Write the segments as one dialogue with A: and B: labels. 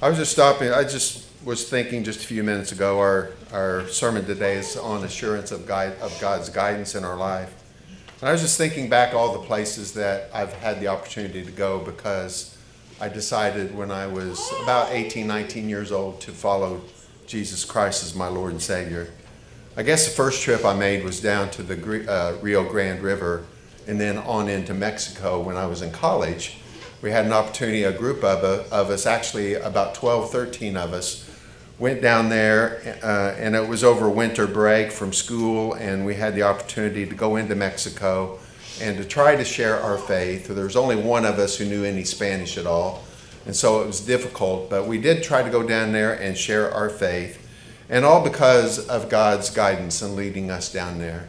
A: I was just stopping, I just was thinking just a few minutes ago, our, our sermon today is on assurance of, guide, of God's guidance in our life. And I was just thinking back all the places that I've had the opportunity to go because I decided when I was about 18, 19 years old to follow Jesus Christ as my Lord and Savior. I guess the first trip I made was down to the uh, Rio Grande River and then on into Mexico when I was in college we had an opportunity, a group of, of us, actually about 12, 13 of us, went down there, uh, and it was over winter break from school, and we had the opportunity to go into Mexico and to try to share our faith. There was only one of us who knew any Spanish at all, and so it was difficult, but we did try to go down there and share our faith, and all because of God's guidance and leading us down there.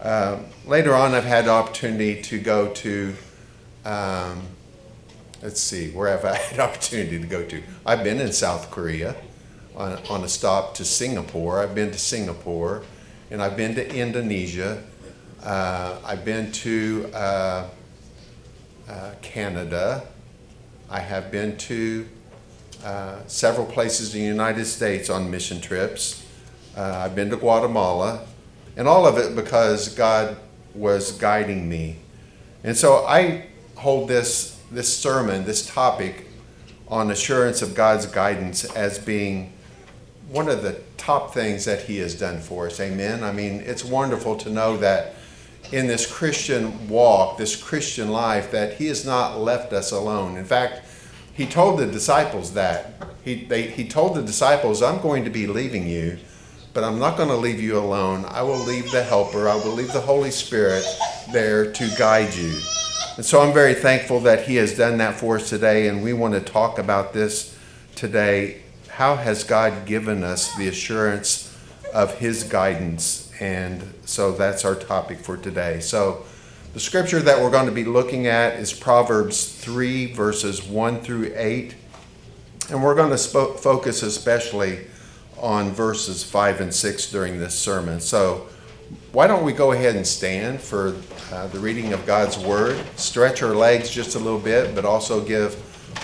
A: Uh, later on, I've had the opportunity to go to. Um, let's see, where have I had opportunity to go to? I've been in South Korea on, on a stop to Singapore. I've been to Singapore, and I've been to Indonesia. Uh, I've been to uh, uh, Canada. I have been to uh, several places in the United States on mission trips. Uh, I've been to Guatemala, and all of it because God was guiding me. And so I hold this this sermon, this topic on assurance of God's guidance as being one of the top things that He has done for us. Amen. I mean, it's wonderful to know that in this Christian walk, this Christian life, that He has not left us alone. In fact, He told the disciples that. He, they, he told the disciples, I'm going to be leaving you, but I'm not going to leave you alone. I will leave the Helper, I will leave the Holy Spirit there to guide you. And so I'm very thankful that He has done that for us today, and we want to talk about this today. How has God given us the assurance of His guidance? And so that's our topic for today. So the scripture that we're going to be looking at is Proverbs 3, verses 1 through 8. And we're going to sp- focus especially on verses 5 and 6 during this sermon. So why don't we go ahead and stand for uh, the reading of God's Word? Stretch our legs just a little bit, but also give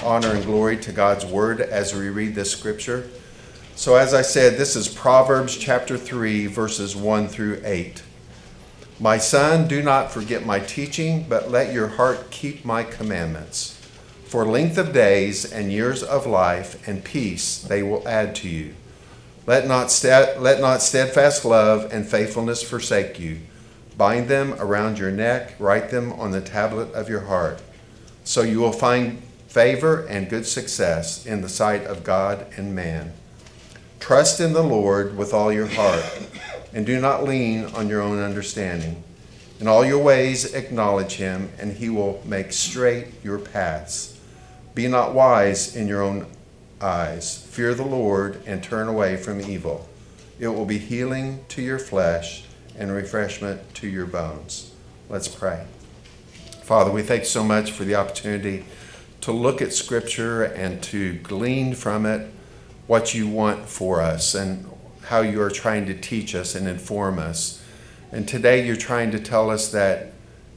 A: honor and glory to God's Word as we read this scripture. So, as I said, this is Proverbs chapter 3, verses 1 through 8. My son, do not forget my teaching, but let your heart keep my commandments. For length of days and years of life and peace they will add to you. Let not, let not steadfast love and faithfulness forsake you. Bind them around your neck, write them on the tablet of your heart. So you will find favor and good success in the sight of God and man. Trust in the Lord with all your heart, and do not lean on your own understanding. In all your ways acknowledge him, and he will make straight your paths. Be not wise in your own eyes. Fear the Lord and turn away from evil. It will be healing to your flesh and refreshment to your bones. Let's pray. Father, we thank you so much for the opportunity to look at Scripture and to glean from it what you want for us and how you are trying to teach us and inform us. And today you're trying to tell us that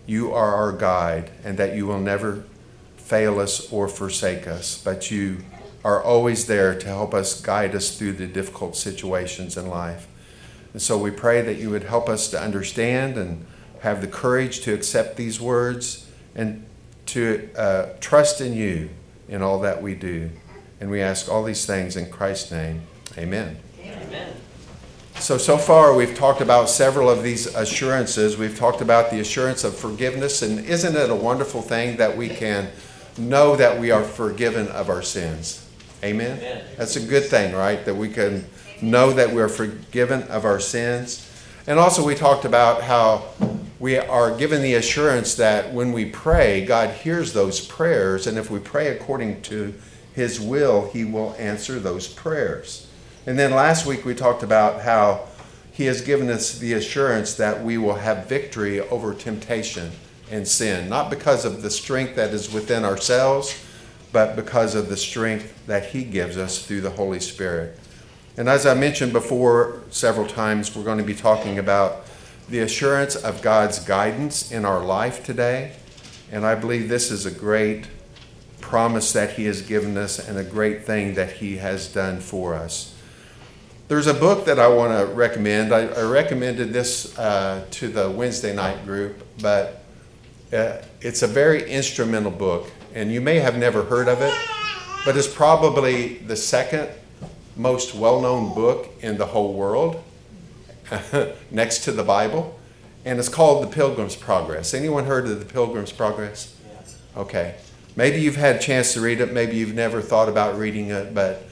A: you are our guide and that you will never fail us or forsake us, but you are always there to help us guide us through the difficult situations in life. And so we pray that you would help us to understand and have the courage to accept these words and to uh, trust in you in all that we do. And we ask all these things in Christ's name. Amen. Amen. So, so far we've talked about several of these assurances. We've talked about the assurance of forgiveness. And isn't it a wonderful thing that we can know that we are forgiven of our sins? Amen? Amen. That's a good thing, right? That we can know that we're forgiven of our sins. And also, we talked about how we are given the assurance that when we pray, God hears those prayers. And if we pray according to His will, He will answer those prayers. And then last week, we talked about how He has given us the assurance that we will have victory over temptation and sin, not because of the strength that is within ourselves but because of the strength that He gives us through the Holy Spirit. And as I mentioned before several times, we're going to be talking about the assurance of God's guidance in our life today. And I believe this is a great promise that He has given us and a great thing that He has done for us. There's a book that I want to recommend. I, I recommended this uh, to the Wednesday night group, but uh, it's a very instrumental book, and you may have never heard of it, but it's probably the second most well known book in the whole world, next to the Bible, and it's called The Pilgrim's Progress. Anyone heard of The Pilgrim's Progress?
B: Yes.
A: Okay. Maybe you've had a chance to read it, maybe you've never thought about reading it, but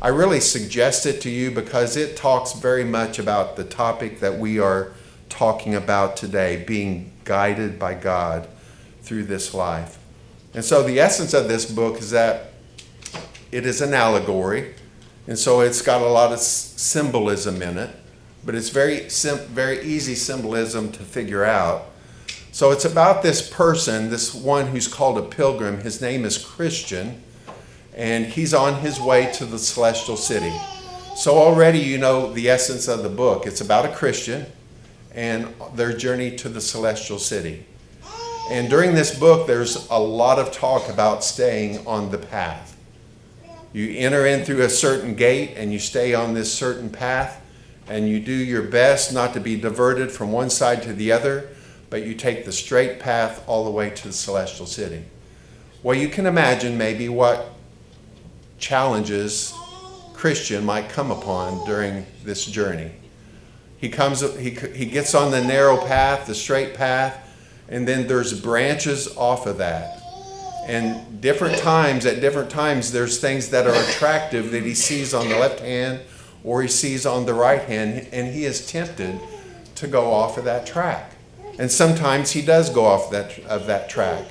A: I really suggest it to you because it talks very much about the topic that we are talking about today being guided by God through this life. And so, the essence of this book is that it is an allegory, and so it's got a lot of symbolism in it, but it's very, sim- very easy symbolism to figure out. So, it's about this person, this one who's called a pilgrim. His name is Christian, and he's on his way to the celestial city. So, already you know the essence of the book. It's about a Christian and their journey to the celestial city. And during this book, there's a lot of talk about staying on the path. You enter in through a certain gate and you stay on this certain path, and you do your best not to be diverted from one side to the other, but you take the straight path all the way to the celestial city. Well, you can imagine maybe what challenges Christian might come upon during this journey. He comes he, he gets on the narrow path, the straight path, and then there's branches off of that. And different times, at different times, there's things that are attractive that he sees on the left hand or he sees on the right hand, and he is tempted to go off of that track. And sometimes he does go off that, of that track,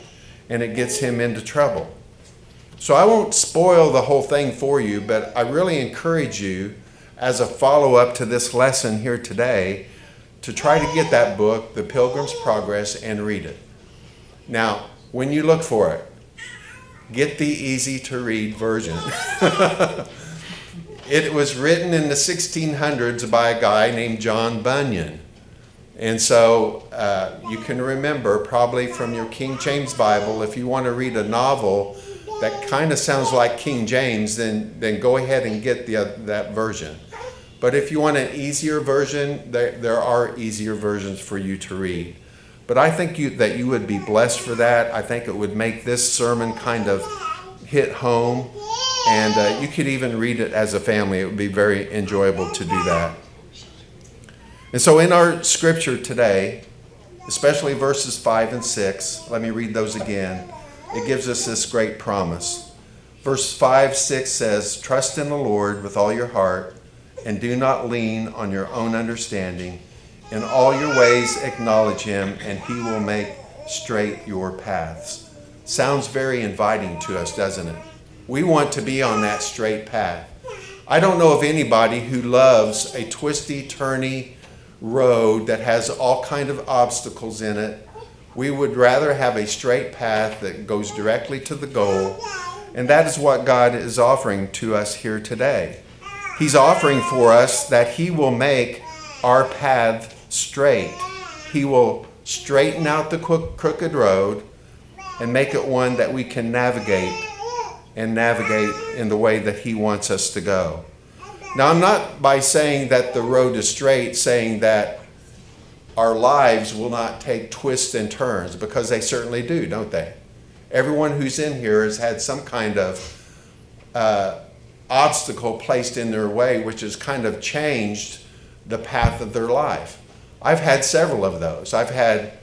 A: and it gets him into trouble. So I won't spoil the whole thing for you, but I really encourage you, as a follow up to this lesson here today, to try to get that book, The Pilgrim's Progress, and read it. Now, when you look for it, get the easy to read version. it was written in the 1600s by a guy named John Bunyan. And so uh, you can remember probably from your King James Bible, if you want to read a novel that kind of sounds like King James, then, then go ahead and get the, uh, that version. But if you want an easier version, there, there are easier versions for you to read. But I think you, that you would be blessed for that. I think it would make this sermon kind of hit home. And uh, you could even read it as a family. It would be very enjoyable to do that. And so, in our scripture today, especially verses 5 and 6, let me read those again. It gives us this great promise. Verse 5 6 says, Trust in the Lord with all your heart, and do not lean on your own understanding. In all your ways, acknowledge him, and he will make straight your paths. Sounds very inviting to us, doesn't it? We want to be on that straight path. I don't know of anybody who loves a twisty, turny road that has all kind of obstacles in it. We would rather have a straight path that goes directly to the goal, and that is what God is offering to us here today. He's offering for us that He will make our path straight. He will straighten out the crooked road and make it one that we can navigate and navigate in the way that He wants us to go. Now, I'm not by saying that the road is straight, saying that our lives will not take twists and turns, because they certainly do, don't they? Everyone who's in here has had some kind of uh, obstacle placed in their way, which has kind of changed the path of their life. I've had several of those. I've had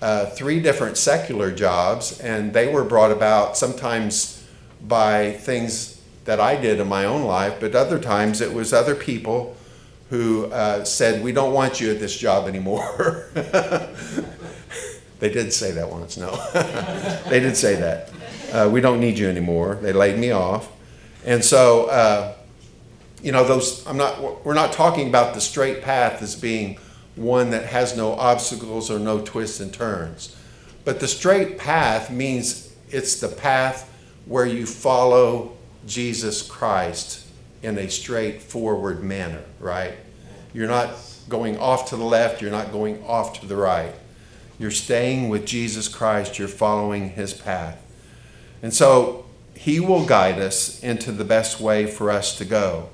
A: uh, three different secular jobs, and they were brought about sometimes by things that I did in my own life, but other times it was other people who uh, said, We don't want you at this job anymore. they did say that once, no. they did say that. Uh, we don't need you anymore. They laid me off. And so, uh, you know, those, I'm not, we're not talking about the straight path as being one that has no obstacles or no twists and turns. But the straight path means it's the path where you follow Jesus Christ in a straightforward manner, right? You're not going off to the left, you're not going off to the right. You're staying with Jesus Christ, you're following his path. And so He will guide us into the best way for us to go.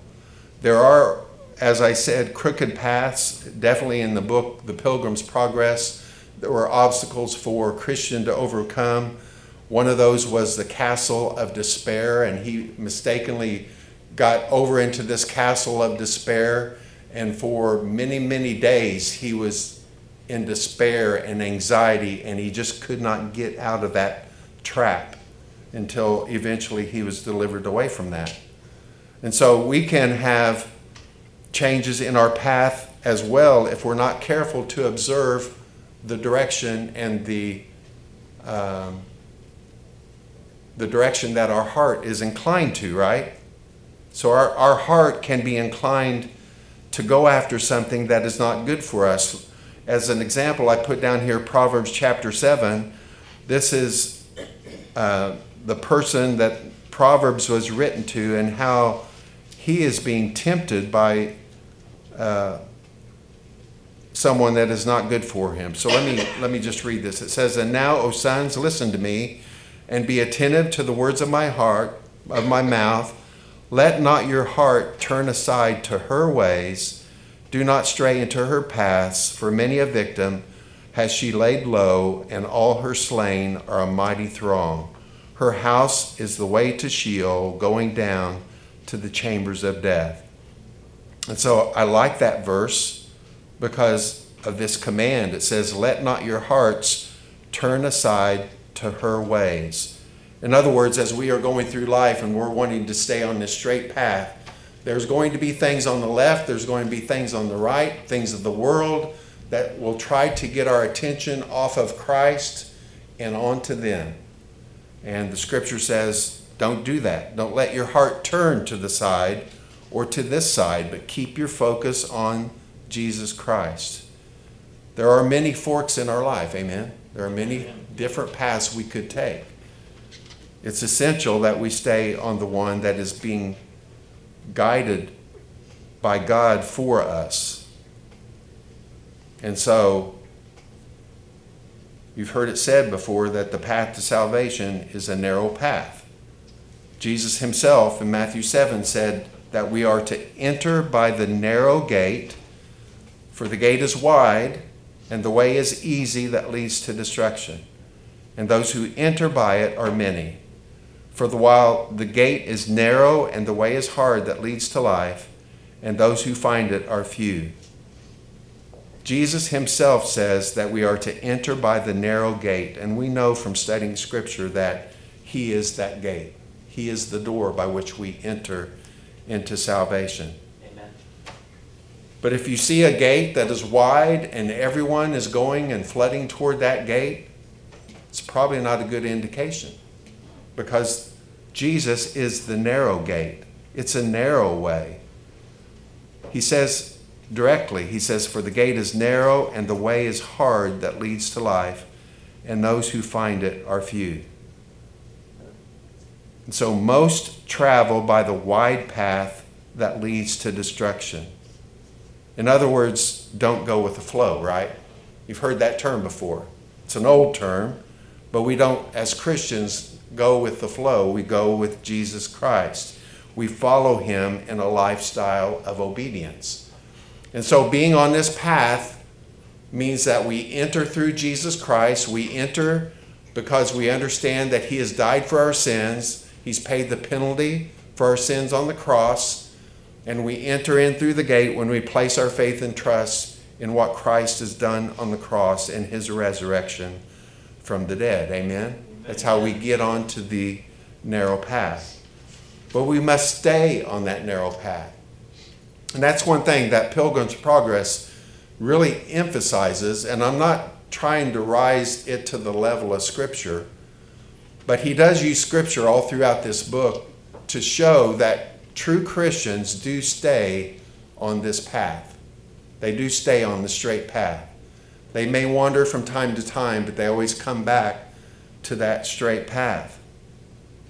A: There are, as I said, crooked paths, definitely in the book, The Pilgrim's Progress. There were obstacles for Christian to overcome. One of those was the castle of despair, and he mistakenly got over into this castle of despair. And for many, many days, he was in despair and anxiety, and he just could not get out of that trap until eventually he was delivered away from that. And so we can have changes in our path as well if we're not careful to observe the direction and the um, the direction that our heart is inclined to, right? So our, our heart can be inclined to go after something that is not good for us. As an example, I put down here Proverbs chapter 7. This is uh, the person that Proverbs was written to and how he is being tempted by uh, someone that is not good for him. So let me let me just read this. It says, "And now, O sons, listen to me, and be attentive to the words of my heart, of my mouth. Let not your heart turn aside to her ways. Do not stray into her paths, for many a victim has she laid low, and all her slain are a mighty throng. Her house is the way to Sheol, going down to the chambers of death." And so I like that verse because of this command. It says, Let not your hearts turn aside to her ways. In other words, as we are going through life and we're wanting to stay on this straight path, there's going to be things on the left, there's going to be things on the right, things of the world that will try to get our attention off of Christ and onto them. And the scripture says, don't do that. Don't let your heart turn to the side or to this side, but keep your focus on Jesus Christ. There are many forks in our life, amen? There are many different paths we could take. It's essential that we stay on the one that is being guided by God for us. And so, you've heard it said before that the path to salvation is a narrow path. Jesus himself in Matthew 7 said, that we are to enter by the narrow gate, for the gate is wide, and the way is easy that leads to destruction. And those who enter by it are many. For the while the gate is narrow and the way is hard that leads to life, and those who find it are few. Jesus himself says that we are to enter by the narrow gate, and we know from studying Scripture that he is that gate. He is the door by which we enter into salvation.
B: Amen.
A: But if you see a gate that is wide and everyone is going and flooding toward that gate, it's probably not a good indication because Jesus is the narrow gate. It's a narrow way. He says directly, He says, For the gate is narrow and the way is hard that leads to life, and those who find it are few. And so most travel by the wide path that leads to destruction. In other words, don't go with the flow, right? You've heard that term before. It's an old term, but we don't, as Christians, go with the flow. We go with Jesus Christ. We follow him in a lifestyle of obedience. And so being on this path means that we enter through Jesus Christ. We enter because we understand that he has died for our sins He's paid the penalty for our sins on the cross, and we enter in through the gate when we place our faith and trust in what Christ has done on the cross and his resurrection from the dead. Amen? That's how we get onto the narrow path. But we must stay on that narrow path. And that's one thing that Pilgrim's Progress really emphasizes, and I'm not trying to rise it to the level of Scripture but he does use scripture all throughout this book to show that true Christians do stay on this path. They do stay on the straight path. They may wander from time to time, but they always come back to that straight path.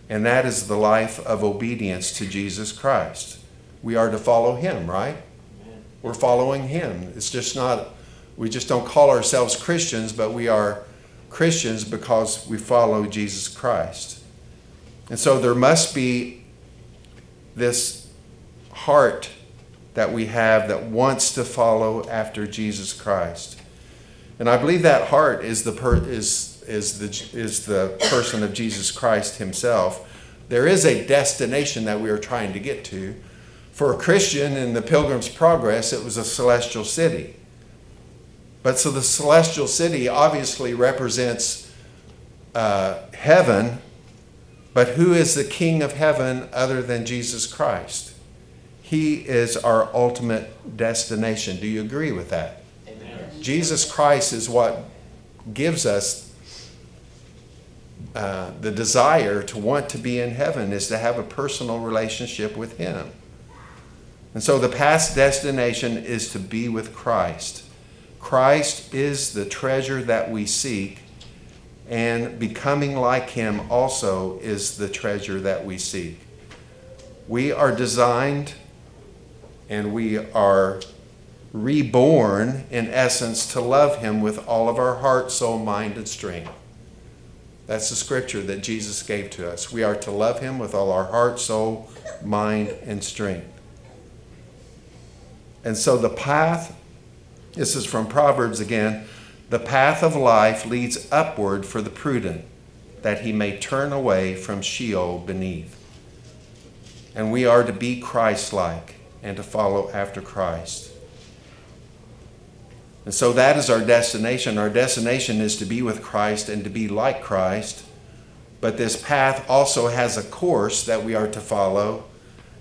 A: And that is the life of obedience to Jesus Christ. We are to follow him, right? We're following him. It's just not, we just don't call ourselves Christians, but we are Christians because we follow Jesus Christ. And so there must be this heart that we have that wants to follow after Jesus Christ. And I believe that heart is the per, is is the is the person of Jesus Christ himself. There is a destination that we are trying to get to. For a Christian in the Pilgrim's Progress, it was a celestial city. But so the celestial city obviously represents uh, heaven, but who is the King of heaven other than Jesus Christ? He is our ultimate destination. Do you agree with that? Amen. Jesus Christ is what gives us uh, the desire to want to be in heaven, is to have a personal relationship with Him. And so the past destination is to be with Christ. Christ is the treasure that we seek, and becoming like Him also is the treasure that we seek. We are designed and we are reborn, in essence, to love Him with all of our heart, soul, mind, and strength. That's the scripture that Jesus gave to us. We are to love Him with all our heart, soul, mind, and strength. And so the path, this is from Proverbs again, the path of life leads upward for the prudent, that he may turn away from Sheol beneath. And we are to be Christ like and to follow after Christ. And so that is our destination. Our destination is to be with Christ and to be like Christ. But this path also has a course that we are to follow,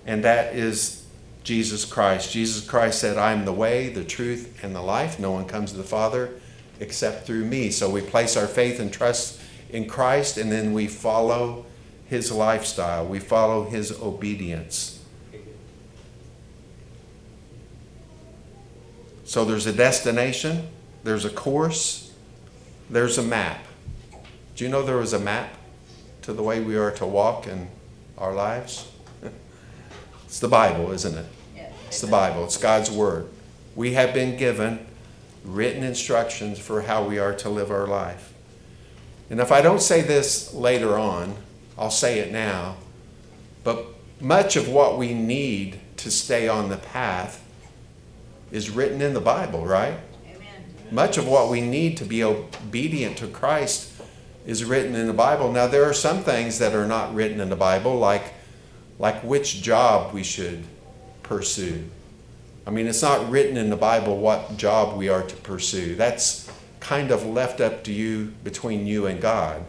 A: and that is Jesus Christ. Jesus Christ said, I am the way, the truth, and the life. No one comes to the Father except through me. So we place our faith and trust in Christ, and then we follow his lifestyle, we follow his obedience. So there's a destination, there's a course, there's a map. Do you know there was a map to the way we are to walk in our lives? It's the Bible, isn't it? It's the Bible, it's God's Word. We have been given written instructions for how we are to live our life. And if I don't say this later on, I'll say it now. But much of what we need to stay on the path is written in the Bible, right? Amen. Much of what we need to be obedient to Christ is written in the Bible. Now there are some things that are not written in the Bible, like like which job we should pursue. I mean, it's not written in the Bible what job we are to pursue. That's kind of left up to you between you and God.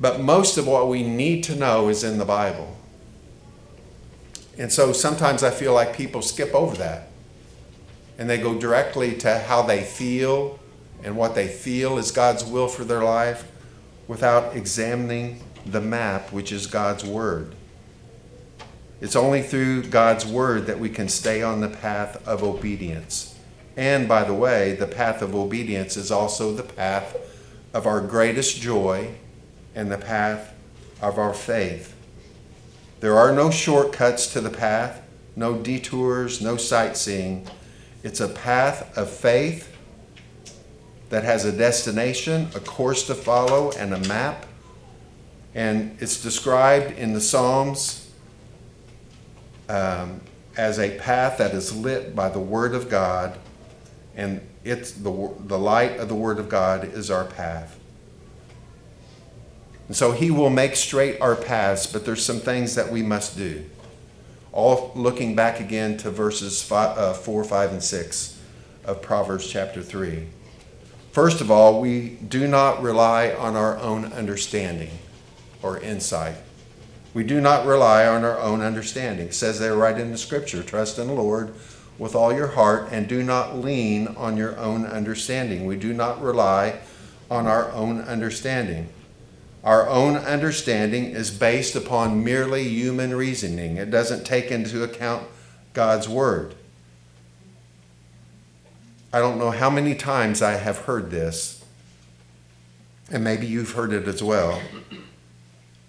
A: But most of what we need to know is in the Bible. And so sometimes I feel like people skip over that and they go directly to how they feel and what they feel is God's will for their life without examining the map, which is God's Word. It's only through God's Word that we can stay on the path of obedience. And by the way, the path of obedience is also the path of our greatest joy and the path of our faith. There are no shortcuts to the path, no detours, no sightseeing. It's a path of faith that has a destination, a course to follow, and a map. And it's described in the Psalms um, as a path that is lit by the Word of God, and it's the, the light of the Word of God is our path. And so he will make straight our paths, but there's some things that we must do. All looking back again to verses five, uh, 4, 5, and 6 of Proverbs chapter 3. First of all, we do not rely on our own understanding or insight. We do not rely on our own understanding. It says there right in the scripture trust in the Lord with all your heart and do not lean on your own understanding. We do not rely on our own understanding. Our own understanding is based upon merely human reasoning, it doesn't take into account God's Word. I don't know how many times I have heard this, and maybe you've heard it as well,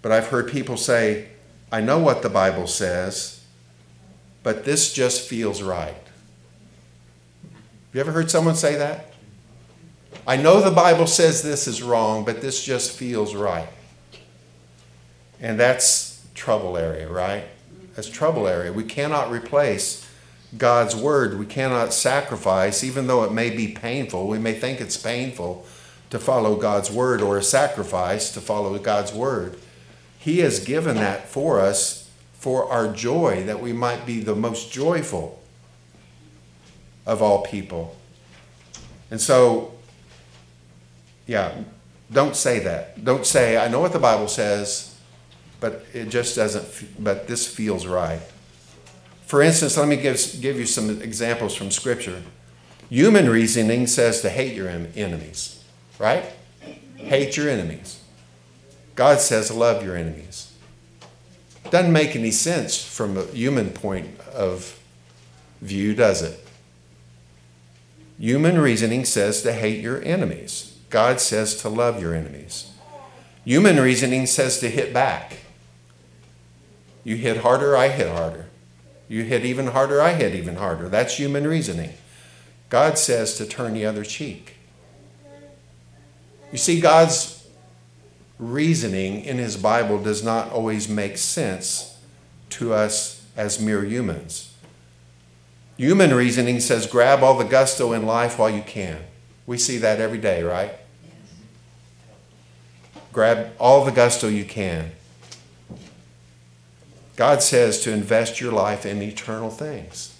A: but I've heard people say, I know what the Bible says, but this just feels right. Have you ever heard someone say that? I know the Bible says this is wrong, but this just feels right. And that's trouble area, right? That's trouble area. We cannot replace God's word. We cannot sacrifice, even though it may be painful. We may think it's painful to follow God's word or a sacrifice to follow God's word. He has given that for us for our joy, that we might be the most joyful of all people. And so, yeah, don't say that. Don't say, I know what the Bible says, but it just doesn't, but this feels right. For instance, let me give, give you some examples from Scripture. Human reasoning says to hate your enemies, right? Hate your enemies. God says love your enemies. Doesn't make any sense from a human point of view, does it? Human reasoning says to hate your enemies. God says to love your enemies. Human reasoning says to hit back. You hit harder, I hit harder. You hit even harder, I hit even harder. That's human reasoning. God says to turn the other cheek. You see, God's reasoning in His Bible does not always make sense to us as mere humans. Human reasoning says grab all the gusto in life while you can. We see that every day, right? Grab all the gusto you can. God says to invest your life in eternal things.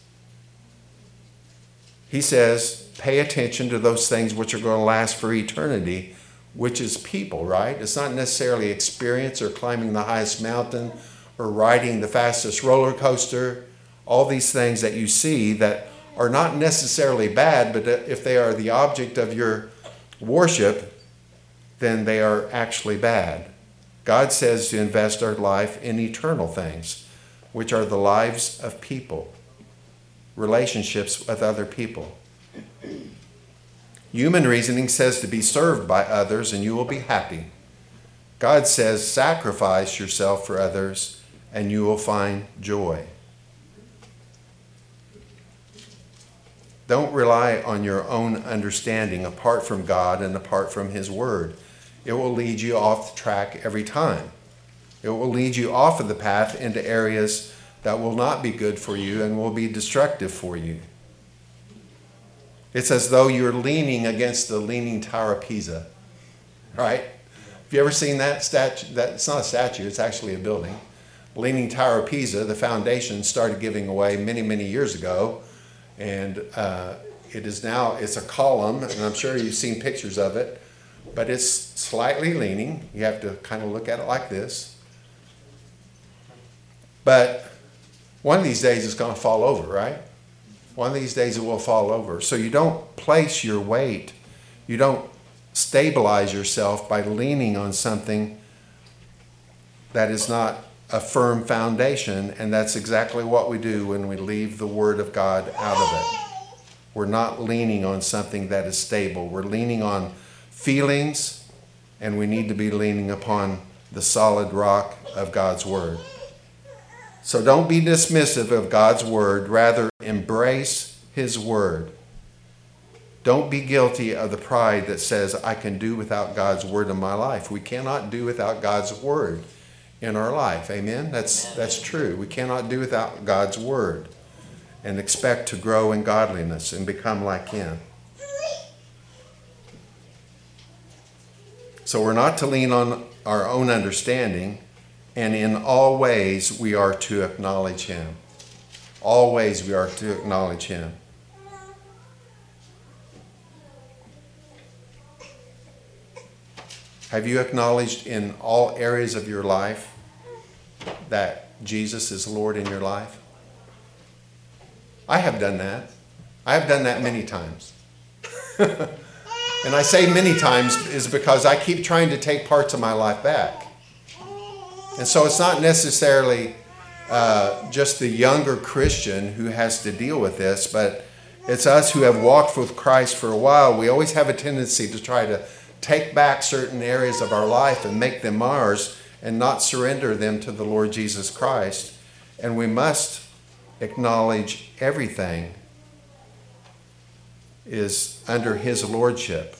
A: He says, pay attention to those things which are going to last for eternity, which is people, right? It's not necessarily experience or climbing the highest mountain or riding the fastest roller coaster all these things that you see that are not necessarily bad, but if they are the object of your worship, then they are actually bad. God says to invest our life in eternal things, which are the lives of people, relationships with other people. Human reasoning says to be served by others and you will be happy. God says sacrifice yourself for others and you will find joy. Don't rely on your own understanding apart from God and apart from His Word. It will lead you off the track every time. It will lead you off of the path into areas that will not be good for you and will be destructive for you. It's as though you're leaning against the Leaning Tower of Pisa, right? Have you ever seen that statue? That, it's not a statue, it's actually a building. Leaning Tower of Pisa, the foundation started giving away many, many years ago and uh, it is now it's a column, and I'm sure you've seen pictures of it, but it's slightly leaning. You have to kind of look at it like this. But one of these days it's going to fall over, right? One of these days it will fall over. So you don't place your weight, you don't stabilize yourself by leaning on something that is not a firm foundation, and that's exactly what we do when we leave the Word of God out of it. We're not leaning on something that is stable. We're leaning on feelings, and we need to be leaning upon the solid rock of God's Word. So don't be dismissive of God's Word, rather, embrace His Word. Don't be guilty of the pride that says, I can do without God's Word in my life. We cannot do without God's Word in our life. Amen? That's, that's true. We cannot do without God's Word and expect to grow in godliness and become like Him. So we're not to lean on our own understanding, and in all ways we are to acknowledge Him. Always we are to acknowledge Him. Have you acknowledged in all areas of your life that Jesus is Lord in your life? I have done that. I have done that many times. and I say many times is because I keep trying to take parts of my life back. And so it's not necessarily uh, just the younger Christian who has to deal with this, but it's us who have walked with Christ for a while. We always have a tendency to try to take back certain areas of our life and make them ours and not surrender them to the Lord Jesus Christ. And we must acknowledge everything is under his lordship.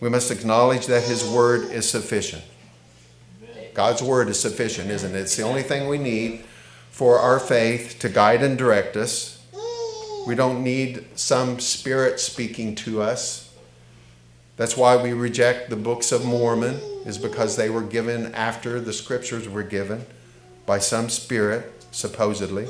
A: We must acknowledge that His Word is sufficient. God's Word is sufficient, isn't it? It's the only thing we need for our faith to guide and direct us. We don't need some spirit speaking to us. That's why we reject the books of Mormon, is because they were given after the scriptures were given by some spirit, supposedly.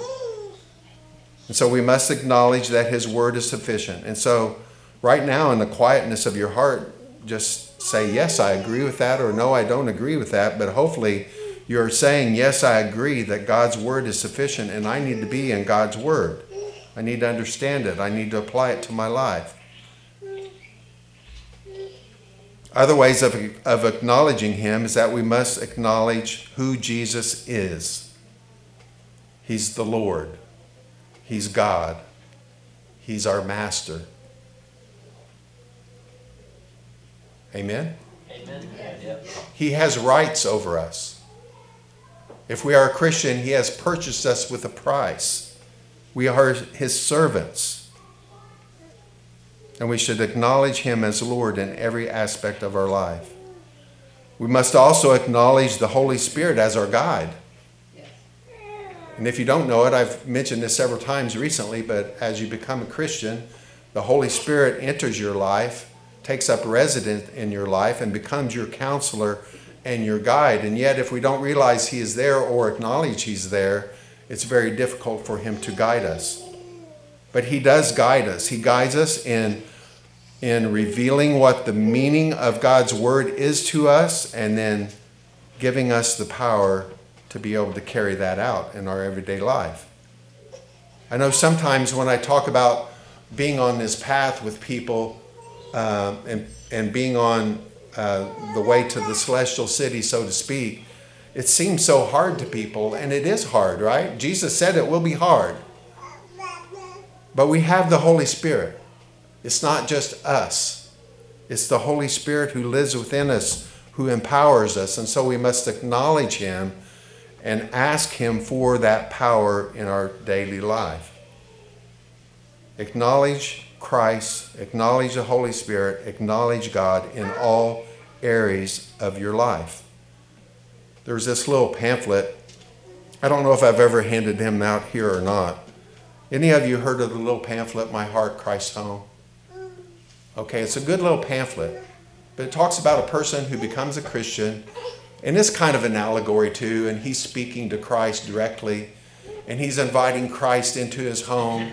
A: And so we must acknowledge that His Word is sufficient. And so, right now, in the quietness of your heart, just say, Yes, I agree with that, or No, I don't agree with that. But hopefully, you're saying, Yes, I agree that God's Word is sufficient, and I need to be in God's Word. I need to understand it, I need to apply it to my life. Other ways of, of acknowledging Him is that we must acknowledge who Jesus is. He's the Lord, He's God, He's our Master. Amen?
B: Amen.
A: He has rights over us. If we are a Christian, He has purchased us with a price. We are His servants. And we should acknowledge Him as Lord in every aspect of our life. We must also acknowledge the Holy Spirit as our guide. And if you don't know it, I've mentioned this several times recently, but as you become a Christian, the Holy Spirit enters your life, takes up residence in your life, and becomes your counselor and your guide. And yet, if we don't realize He is there or acknowledge He's there, it's very difficult for Him to guide us. But He does guide us. He guides us in, in revealing what the meaning of God's Word is to us and then giving us the power to be able to carry that out in our everyday life. I know sometimes when I talk about being on this path with people um, and, and being on uh, the way to the celestial city, so to speak, it seems so hard to people, and it is hard, right? Jesus said it will be hard. But we have the Holy Spirit. It's not just us, it's the Holy Spirit who lives within us, who empowers us. And so we must acknowledge Him and ask Him for that power in our daily life. Acknowledge Christ, acknowledge the Holy Spirit, acknowledge God in all areas of your life. There's this little pamphlet. I don't know if I've ever handed him out here or not. Any of you heard of the little pamphlet, My Heart, Christ's Home? Okay, it's a good little pamphlet, but it talks about a person who becomes a Christian, and it's kind of an allegory too, and he's speaking to Christ directly, and he's inviting Christ into his home.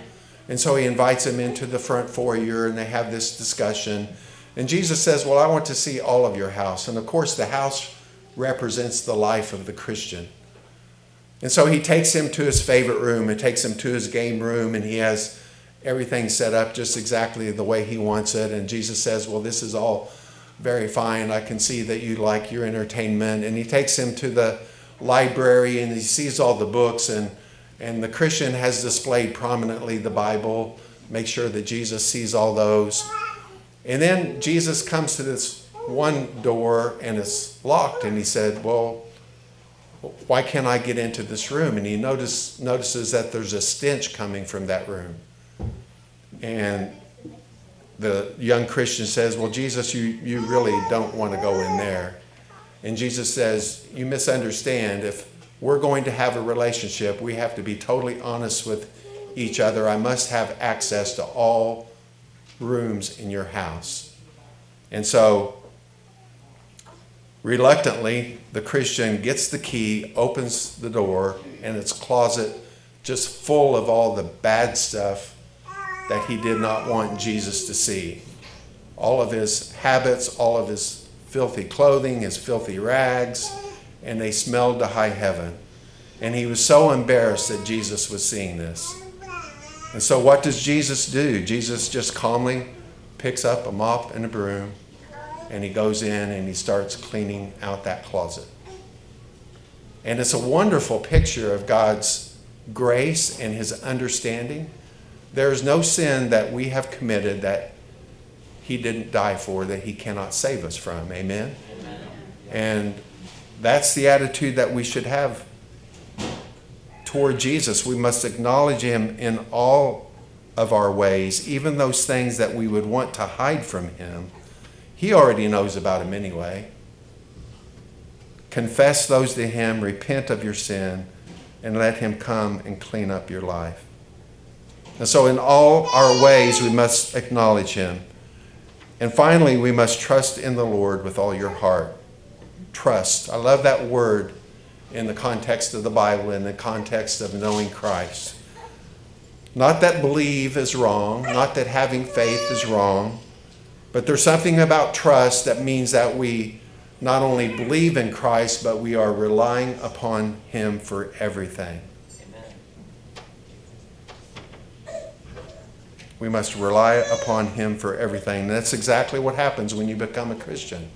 A: And so he invites him into the front foyer, and they have this discussion. And Jesus says, Well, I want to see all of your house. And of course, the house represents the life of the Christian. And so he takes him to his favorite room and takes him to his game room, and he has everything set up just exactly the way he wants it. And Jesus says, Well, this is all very fine. I can see that you like your entertainment. And he takes him to the library and he sees all the books, and, and the Christian has displayed prominently the Bible. Make sure that Jesus sees all those. And then Jesus comes to this one door and it's locked, and he said, Well, why can't I get into this room? And he notice, notices that there's a stench coming from that room. And the young Christian says, Well, Jesus, you, you really don't want to go in there. And Jesus says, You misunderstand. If we're going to have a relationship, we have to be totally honest with each other. I must have access to all rooms in your house. And so, reluctantly, the Christian gets the key, opens the door, and it's closet just full of all the bad stuff that he did not want Jesus to see. All of his habits, all of his filthy clothing, his filthy rags, and they smelled the high heaven. And he was so embarrassed that Jesus was seeing this. And so, what does Jesus do? Jesus just calmly picks up a mop and a broom, and he goes in and he starts cleaning out that closet. And it's a wonderful picture of God's grace and his understanding. There is no sin that we have committed that he didn't die for, that he cannot save us from. Amen?
B: Amen.
A: And that's the attitude that we should have toward Jesus. We must acknowledge him in all of our ways, even those things that we would want to hide from him. He already knows about them anyway. Confess those to Him, repent of your sin, and let Him come and clean up your life. And so, in all our ways, we must acknowledge Him. And finally, we must trust in the Lord with all your heart. Trust. I love that word in the context of the Bible, in the context of knowing Christ. Not that believe is wrong, not that having faith is wrong, but there's something about trust that means that we not only believe in Christ, but we are relying upon Him for everything. Amen. We must rely upon Him for everything. And that's exactly what happens when you become a Christian.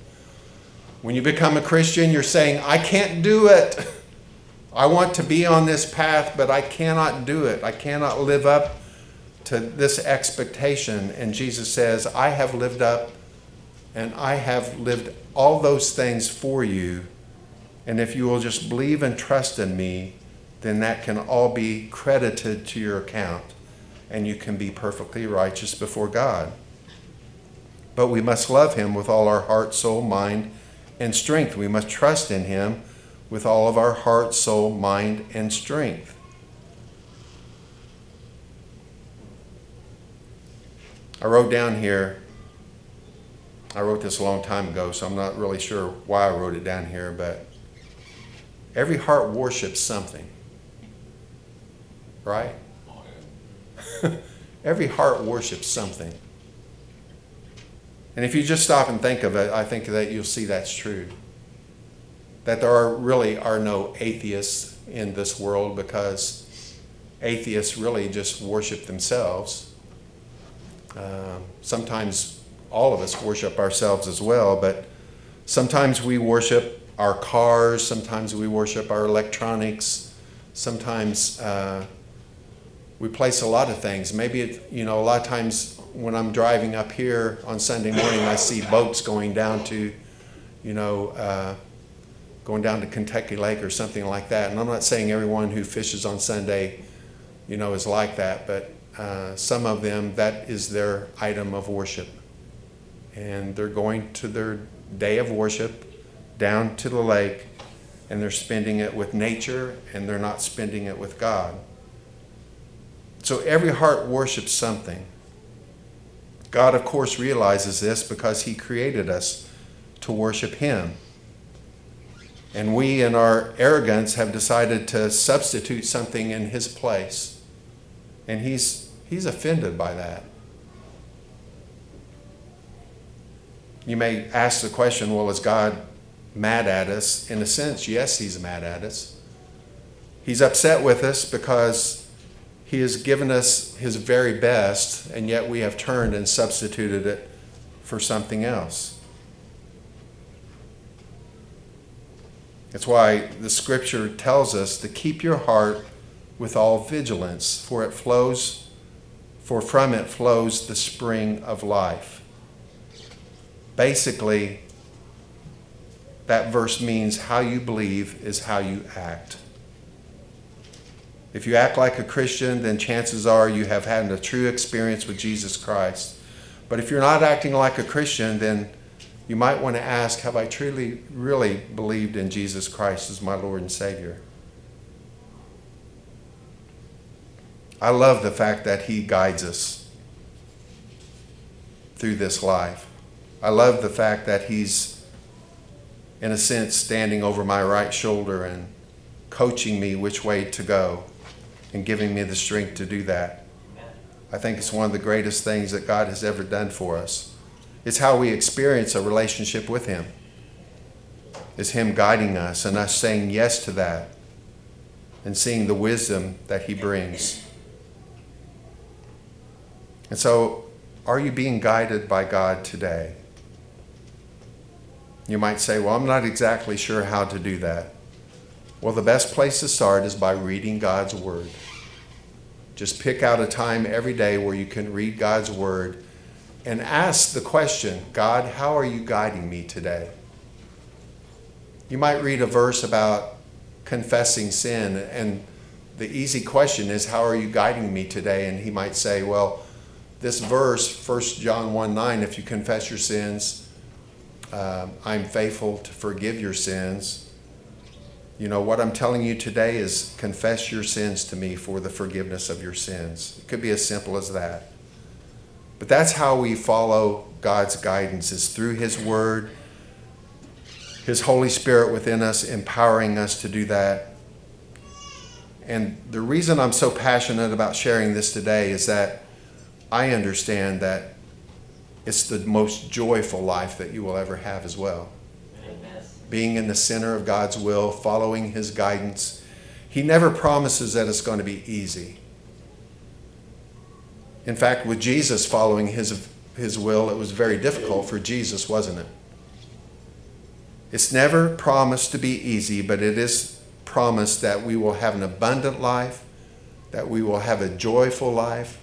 A: When you become a Christian, you're saying, I can't do it. I want to be on this path, but I cannot do it. I cannot live up to this expectation. And Jesus says, I have lived up and I have lived all those things for you. And if you will just believe and trust in me, then that can all be credited to your account and you can be perfectly righteous before God. But we must love him with all our heart, soul, mind, and strength. We must trust in him with all of our heart, soul, mind, and strength. I wrote down here, I wrote this a long time ago, so I'm not really sure why I wrote it down here, but every heart worships something. Right? Oh, every heart worships something. And if you just stop and think of it, I think that you'll see that's true. That there are really are no atheists in this world because atheists really just worship themselves. Um, sometimes all of us worship ourselves as well, but sometimes we worship our cars, sometimes we worship our electronics, sometimes uh, we place a lot of things. Maybe, it, you know, a lot of times when I'm driving up here on Sunday morning, I see boats going down to, you know, uh, going down to Kentucky Lake or something like that. And I'm not saying everyone who fishes on Sunday, you know, is like that, but uh, some of them, that is their item of worship. And they're going to their day of worship down to the lake and they're spending it with nature and they're not spending it with God. So every heart worships something. God, of course, realizes this because He created us to worship Him. And we, in our arrogance, have decided to substitute something in His place. And He's, he's offended by that. You may ask the question well, is God mad at us? In a sense, yes, He's mad at us. He's upset with us because he has given us His very best, and yet we have turned and substituted it for something else. That's why the scripture tells us to keep your heart with all vigilance, for it flows, for from it flows the spring of life. Basically, that verse means how you believe is how you act. If you act like a Christian, then chances are you have had a true experience with Jesus Christ. But if you're not acting like a Christian, then you might want to ask Have I truly, really believed in Jesus Christ as my Lord and Savior? I love the fact that He guides us through this life. I love the fact that He's, in a sense, standing over my right shoulder and coaching me which way to go and giving me the strength to do that. I think it's one of the greatest things that God has ever done for us. It's how we experience a relationship with Him. It's Him guiding us and us saying yes to that and seeing the wisdom that He brings. And so, are you being guided by God today? You might say, Well, I'm not exactly sure how to do that. Well, the best place to start is by reading God's Word. Just pick out a time every day where you can read God's Word and ask the question God, how are you guiding me today? You might read a verse about confessing sin, and the easy question is, How are you guiding me today? And he might say, Well, this verse, 1 John 1 9, if you confess your sins, um, I'm faithful to forgive your sins. You know, what I'm telling you today is confess your sins to me for the forgiveness of your sins. It could be as simple as that. But that's how we follow God's guidance is through his word, his Holy Spirit within us empowering us to do that. And the reason I'm so passionate about sharing this today is that I understand that it's the most joyful life that you will ever have as well. Being in the center of God's will, following His guidance. He never promises that it's going to be easy. In fact, with Jesus following His, his will, it was very difficult for Jesus, wasn't it? It's never promised to be easy, but it is promised that we will have an abundant life, that we will have a joyful life,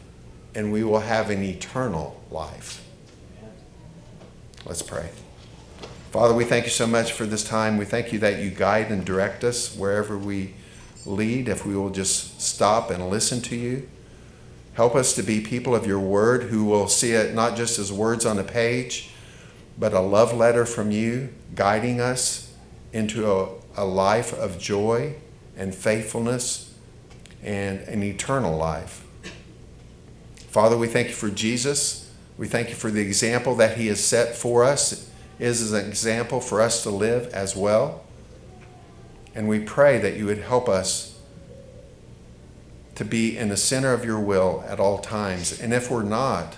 A: and we will have an eternal life. Let's pray. Father, we thank you so much for this time. We thank you that you guide and direct us wherever we lead, if we will just stop and listen to you. Help us to be people of your word who will see it not just as words on a page, but a love letter from you guiding us into a, a life of joy and faithfulness and an eternal life. Father, we thank you for Jesus. We thank you for the example that he has set for us, is an example for us to live as well. And we pray that you would help us to be in the center of your will at all times. And if we're not,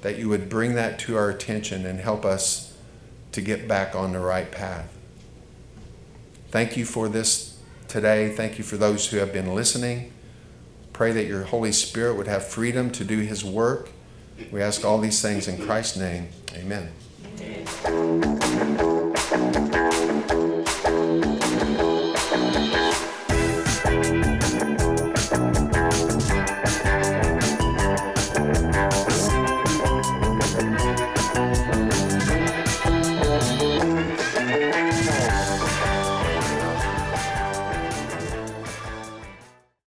A: that you would bring that to our attention and help us to get back on the right path. Thank you for this today. Thank you for those who have been listening. Pray that your Holy Spirit would have freedom to do his work. We ask all these things in Christ's name. Amen. Amen.